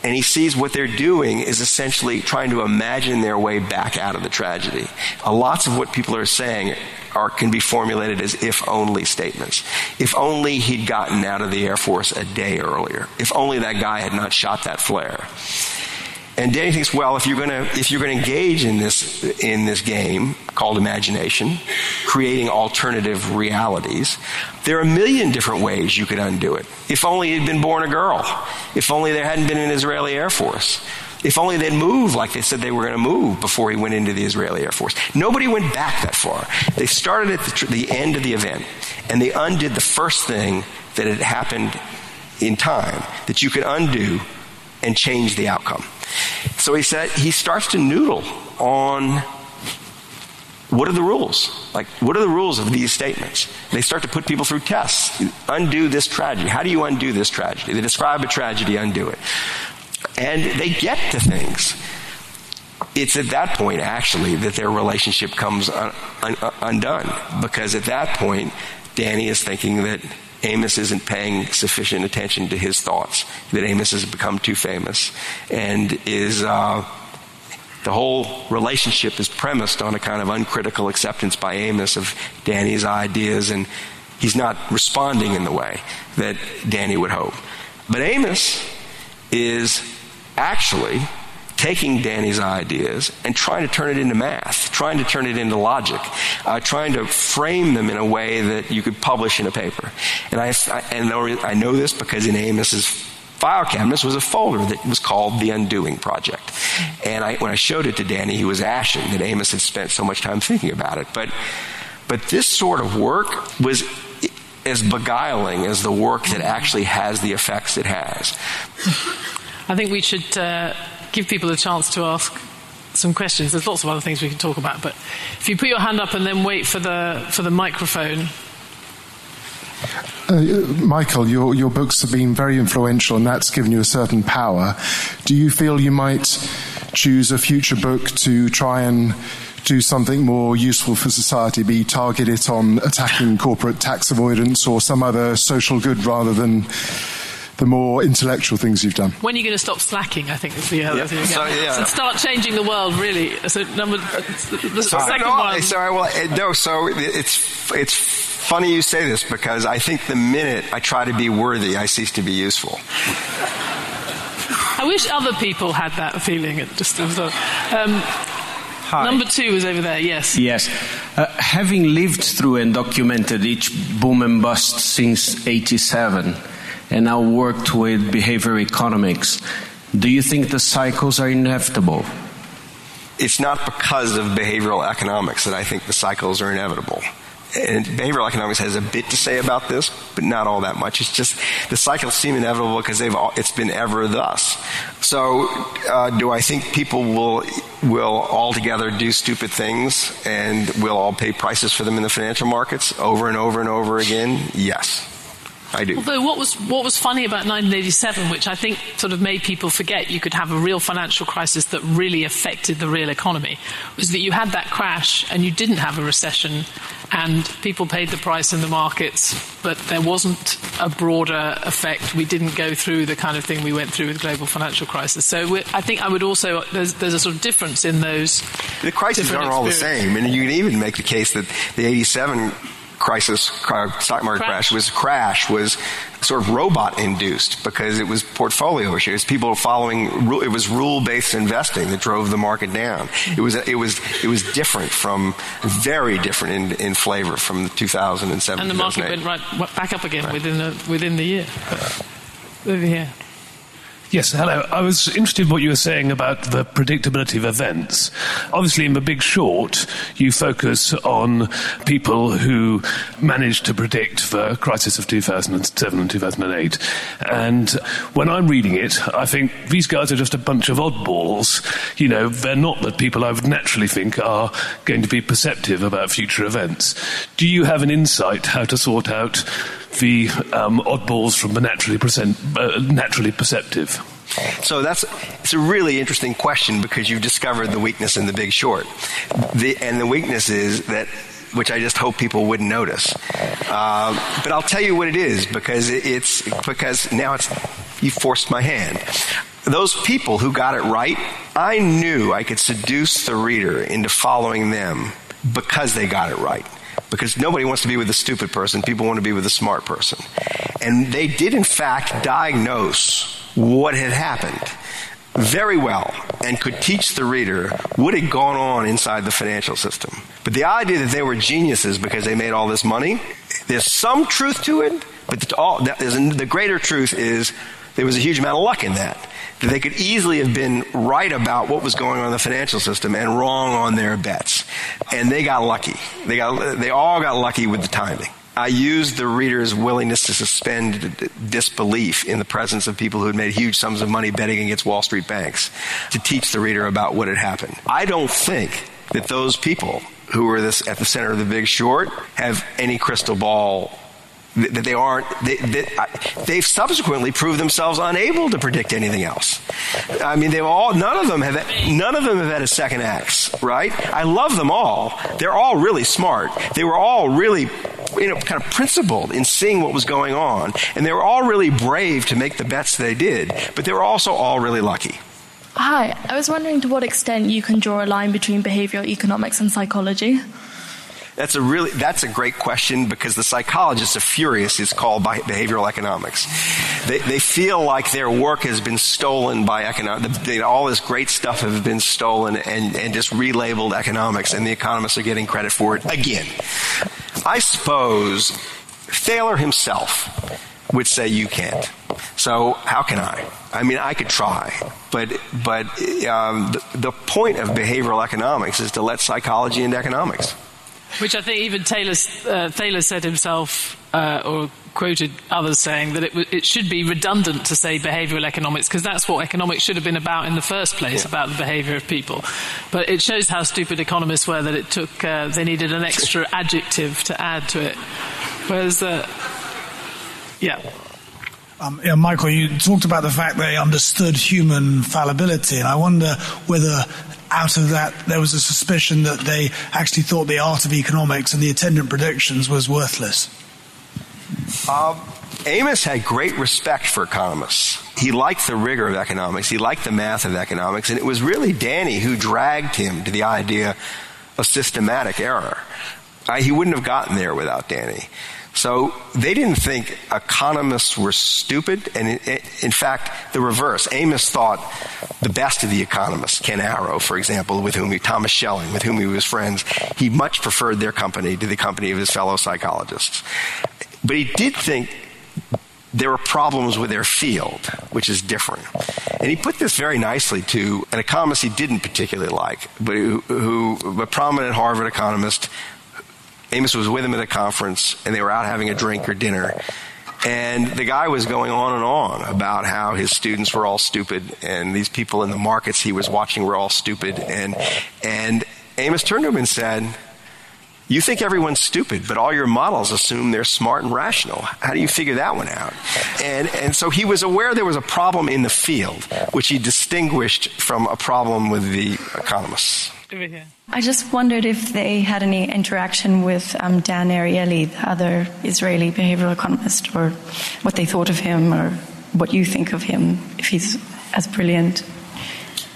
And he sees what they're doing is essentially trying to imagine their way back out of the tragedy. Lots of what people are saying are, can be formulated as if only statements. If only he'd gotten out of the Air Force a day earlier. If only that guy had not shot that flare. And Danny thinks, well, if you're to if you're to engage in this in this game called imagination, creating alternative realities, there are a million different ways you could undo it. If only he'd been born a girl. If only there hadn't been an Israeli Air Force. If only they'd moved like they said they were going to move before he went into the Israeli Air Force. Nobody went back that far. They started at the, tr- the end of the event, and they undid the first thing that had happened in time that you could undo and change the outcome. So he said he starts to noodle on what are the rules? Like, what are the rules of these statements? They start to put people through tests. Undo this tragedy. How do you undo this tragedy? They describe a tragedy, undo it. And they get to things. It's at that point, actually, that their relationship comes un- un- undone. Because at that point, Danny is thinking that Amos isn't paying sufficient attention to his thoughts, that Amos has become too famous, and is. Uh, the whole relationship is premised on a kind of uncritical acceptance by Amos of Danny's ideas, and he's not responding in the way that Danny would hope. But Amos is actually taking Danny's ideas and trying to turn it into math, trying to turn it into logic, uh, trying to frame them in a way that you could publish in a paper. And I, and I know this because in Amos's file cabinets was a folder that was called the Undoing Project. And I, when I showed it to Danny, he was ashen that Amos had spent so much time thinking about it. But, but this sort of work was as beguiling as the work that actually has the effects it has. I think we should uh, give people a chance to ask some questions. There's lots of other things we can talk about, but if you put your hand up and then wait for the for the microphone. Uh, Michael, your, your books have been very influential and that's given you a certain power. Do you feel you might choose a future book to try and do something more useful for society, be targeted on attacking corporate tax avoidance or some other social good rather than the more intellectual things you've done. When are you going to stop slacking? I think is the other yeah. thing. So, yeah. so start changing the world, really. So number the so, second no, one. Sorry, well, no. So it's it's funny you say this because I think the minute I try to be worthy, I cease to be useful. I wish other people had that feeling. It just was. Um, Number two was over there, yes. Yes. Uh, having lived through and documented each boom and bust since 87, and now worked with behavior economics, do you think the cycles are inevitable? It's not because of behavioral economics that I think the cycles are inevitable and behavioral economics has a bit to say about this, but not all that much. It's just the cycles seem inevitable because they've all, it's been ever thus. So, uh, do I think people will will altogether do stupid things and we'll all pay prices for them in the financial markets over and over and over again? Yes. I do. Although what was what was funny about 1987, which I think sort of made people forget you could have a real financial crisis that really affected the real economy, was that you had that crash and you didn't have a recession, and people paid the price in the markets, but there wasn't a broader effect. We didn't go through the kind of thing we went through with the global financial crisis. So I think I would also there's, there's a sort of difference in those. The crises aren't all the same, and you can even make the case that the 87 crisis, uh, stock market crash. crash was crash was sort of robot induced because it was portfolio insurance. People following it was rule based investing that drove the market down. It was it was it was different from very different in, in flavor from 2007. And the market went right back up again right. within the within the year. over here. Yes, hello. I was interested in what you were saying about the predictability of events. Obviously, in The Big Short, you focus on people who managed to predict the crisis of 2007 and 2008. And when I'm reading it, I think these guys are just a bunch of oddballs. You know, they're not the people I would naturally think are going to be perceptive about future events. Do you have an insight how to sort out the um, oddballs from the naturally, present, uh, naturally perceptive? So that's it's a really interesting question because you've discovered the weakness in the Big Short, the, and the weakness is that which I just hope people wouldn't notice. Uh, but I'll tell you what it is because it's because now it's you forced my hand. Those people who got it right, I knew I could seduce the reader into following them because they got it right because nobody wants to be with a stupid person. People want to be with a smart person. And they did, in fact, diagnose what had happened. very well and could teach the reader what had gone on inside the financial system. But the idea that they were geniuses because they made all this money, there's some truth to it, but all, the greater truth is there was a huge amount of luck in that. That they could easily have been right about what was going on in the financial system and wrong on their bets. And they got lucky. They, got, they all got lucky with the timing. I used the reader's willingness to suspend disbelief in the presence of people who had made huge sums of money betting against Wall Street banks to teach the reader about what had happened. I don't think that those people who were this, at the center of the big short have any crystal ball that they aren't they, they, have subsequently proved themselves unable to predict anything else i mean they've all none of them have none of them have had a second acts right i love them all they're all really smart they were all really you know, kind of principled in seeing what was going on. And they were all really brave to make the bets they did, but they were also all really lucky. Hi, I was wondering to what extent you can draw a line between behavioral economics and psychology. That's a really that's a great question because the psychologists are furious. It's called behavioral economics. They, they feel like their work has been stolen by economics. All this great stuff has been stolen and, and just relabeled economics, and the economists are getting credit for it again. I suppose Thaler himself would say you can't. So how can I? I mean, I could try, but but um, the, the point of behavioral economics is to let psychology into economics. Which I think even Taylor, uh, Thaler said himself, uh, or quoted others saying that it, w- it should be redundant to say behavioral economics because that's what economics should have been about in the first place, yeah. about the behavior of people. But it shows how stupid economists were that it took, uh, they needed an extra adjective to add to it. Whereas, uh, yeah. Um, yeah, Michael, you talked about the fact they understood human fallibility, and I wonder whether out of that there was a suspicion that they actually thought the art of economics and the attendant predictions was worthless. Um, Amos had great respect for economists. He liked the rigor of economics. He liked the math of economics. And it was really Danny who dragged him to the idea of systematic error. Uh, he wouldn't have gotten there without Danny. So they didn't think economists were stupid, and in, fact, the reverse. Amos thought the best of the economists, Ken Arrow, for example, with whom he, Thomas Schelling, with whom he was friends, he much preferred their company to the company of his fellow psychologists. But he did think there were problems with their field, which is different. And he put this very nicely to an economist he didn't particularly like, but who, who a prominent Harvard economist. Amos was with him at a conference, and they were out having a drink or dinner. And the guy was going on and on about how his students were all stupid, and these people in the markets he was watching were all stupid. And and Amos turned to him and said, you think everyone's stupid, but all your models assume they're smart and rational. How do you figure that one out? And, and so he was aware there was a problem in the field, which he distinguished from a problem with the economists. I just wondered if they had any interaction with um, Dan Ariely, the other Israeli behavioral economist, or what they thought of him, or what you think of him, if he's as brilliant.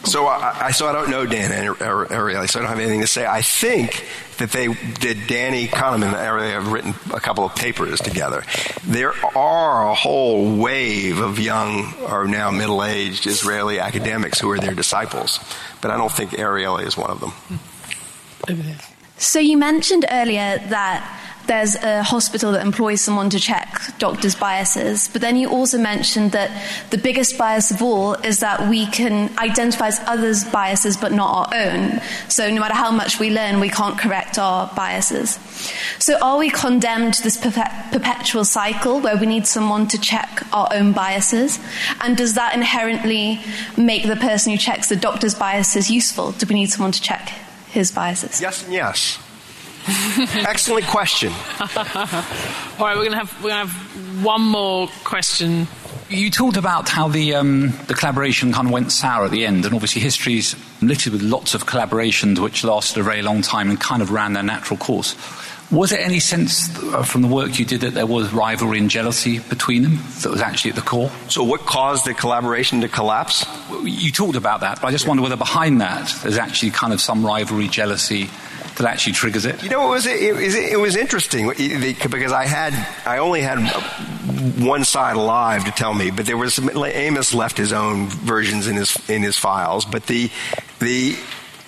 So I, so I don't know Dan Ariely, so I don't have anything to say. I think that they did Danny Kahneman Ariely have written a couple of papers together. There are a whole wave of young or now middle-aged Israeli academics who are their disciples, but I don't think Ariely is one of them. So you mentioned earlier that there's a hospital that employs someone to check doctors' biases. But then you also mentioned that the biggest bias of all is that we can identify as others' biases but not our own. So no matter how much we learn, we can't correct our biases. So are we condemned to this perpetual cycle where we need someone to check our own biases? And does that inherently make the person who checks the doctor's biases useful? Do we need someone to check his biases? Yes and yes. Excellent question. All right, we're going to have we're going to have one more question. You talked about how the um, the collaboration kind of went sour at the end, and obviously history's littered with lots of collaborations which lasted a very long time and kind of ran their natural course. Was there any sense uh, from the work you did that there was rivalry and jealousy between them that was actually at the core? So, what caused the collaboration to collapse? You talked about that, but I just wonder whether behind that there's actually kind of some rivalry, jealousy that actually triggers it? You know, it was it, was, it was interesting because I had I only had one side alive to tell me, but there was Amos left his own versions in his in his files, but the the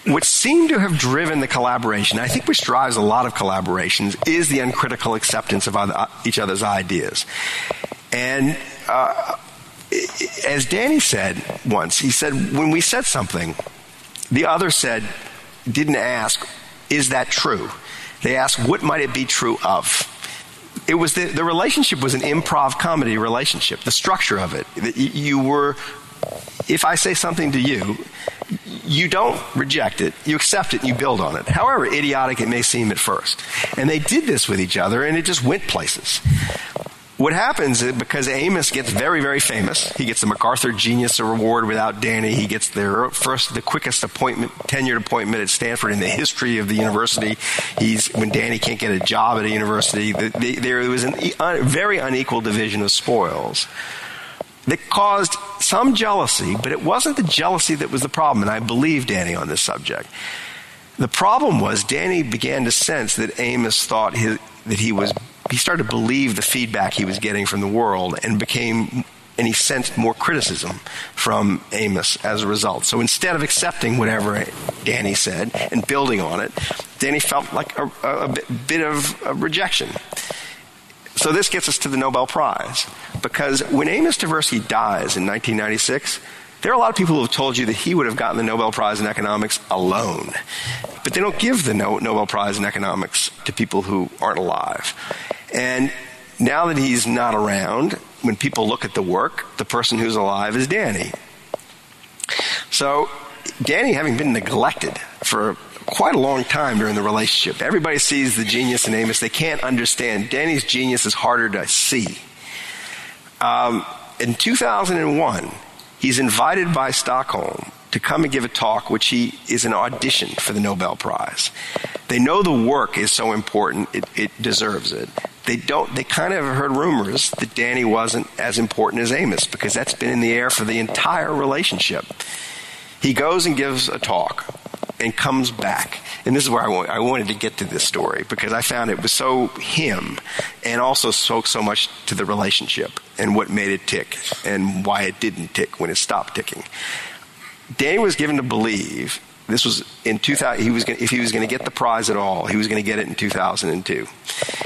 what seemed to have driven the collaboration, I think which drives a lot of collaborations, is the uncritical acceptance of other, each other's ideas. And uh, as Danny said once, he said, when we said something, the other said, didn't ask, is that true? They asked, what might it be true of? It was the, the relationship was an improv comedy relationship, the structure of it. You were, if I say something to you, you don't reject it, you accept it, and you build on it. However idiotic it may seem at first. And they did this with each other, and it just went places. What happens is because Amos gets very, very famous, he gets the MacArthur Genius Award without Danny. He gets the first, the quickest appointment, tenured appointment at Stanford in the history of the university. He's when Danny can't get a job at a university. The, the, there was a very unequal division of spoils that caused some jealousy, but it wasn't the jealousy that was the problem. And I believe Danny on this subject. The problem was Danny began to sense that Amos thought his, that he was he started to believe the feedback he was getting from the world and became and he sensed more criticism from Amos as a result. So instead of accepting whatever Danny said and building on it, Danny felt like a, a bit of a rejection. So this gets us to the Nobel Prize. Because when Amos Tversky dies in 1996, there are a lot of people who have told you that he would have gotten the Nobel Prize in economics alone. But they don't give the Nobel Prize in economics to people who aren't alive. And now that he's not around, when people look at the work, the person who's alive is Danny. So, Danny, having been neglected for quite a long time during the relationship, everybody sees the genius in Amos. They can't understand. Danny's genius is harder to see. Um, in 2001, he's invited by Stockholm to come and give a talk, which he is an audition for the Nobel Prize. They know the work is so important, it, it deserves it. They don't, they kind of heard rumors that Danny wasn't as important as Amos because that's been in the air for the entire relationship. He goes and gives a talk and comes back. And this is where I, I wanted to get to this story because I found it was so him and also spoke so much to the relationship and what made it tick and why it didn't tick when it stopped ticking. Danny was given to believe this was in 2000 he was gonna, if he was going to get the prize at all he was going to get it in 2002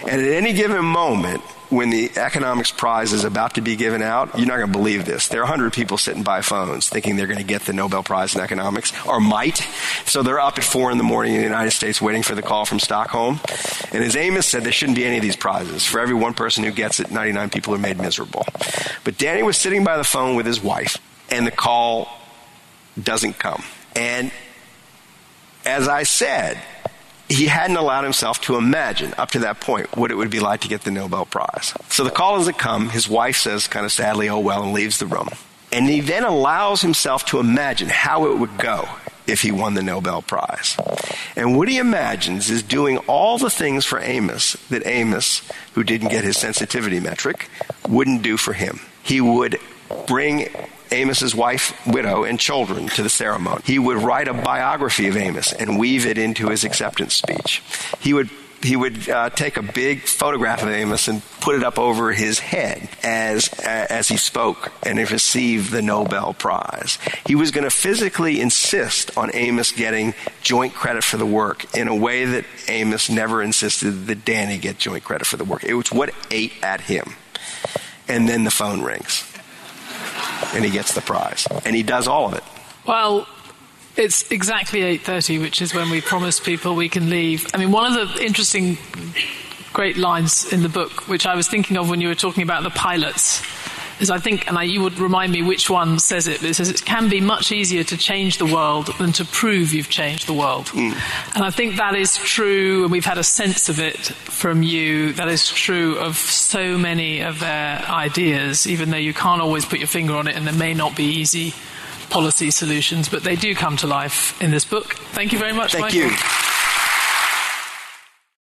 and at any given moment when the economics prize is about to be given out, you're not going to believe this. There are 100 people sitting by phones thinking they're going to get the Nobel Prize in economics, or might. So they're up at 4 in the morning in the United States waiting for the call from Stockholm. And as Amos said, there shouldn't be any of these prizes. For every one person who gets it, 99 people are made miserable. But Danny was sitting by the phone with his wife, and the call doesn't come. And as I said, he hadn't allowed himself to imagine up to that point what it would be like to get the Nobel Prize. So the call doesn't come. His wife says, kind of sadly, oh well, and leaves the room. And he then allows himself to imagine how it would go if he won the Nobel Prize. And what he imagines is doing all the things for Amos that Amos, who didn't get his sensitivity metric, wouldn't do for him. He would bring Amos's wife, widow, and children to the ceremony. He would write a biography of Amos and weave it into his acceptance speech. He would he would uh, take a big photograph of Amos and put it up over his head as as he spoke and received the Nobel Prize. He was going to physically insist on Amos getting joint credit for the work in a way that Amos never insisted that Danny get joint credit for the work. It was what ate at him. And then the phone rings and he gets the prize. And he does all of it. Well, it's exactly 8:30, which is when we promise people we can leave. I mean, one of the interesting great lines in the book, which I was thinking of when you were talking about the pilots, is I think, and I, you would remind me which one says it, but it says it can be much easier to change the world than to prove you've changed the world. Mm. And I think that is true, and we've had a sense of it from you. That is true of so many of their ideas, even though you can't always put your finger on it, and there may not be easy policy solutions, but they do come to life in this book. Thank you very much, Thank Michael. you.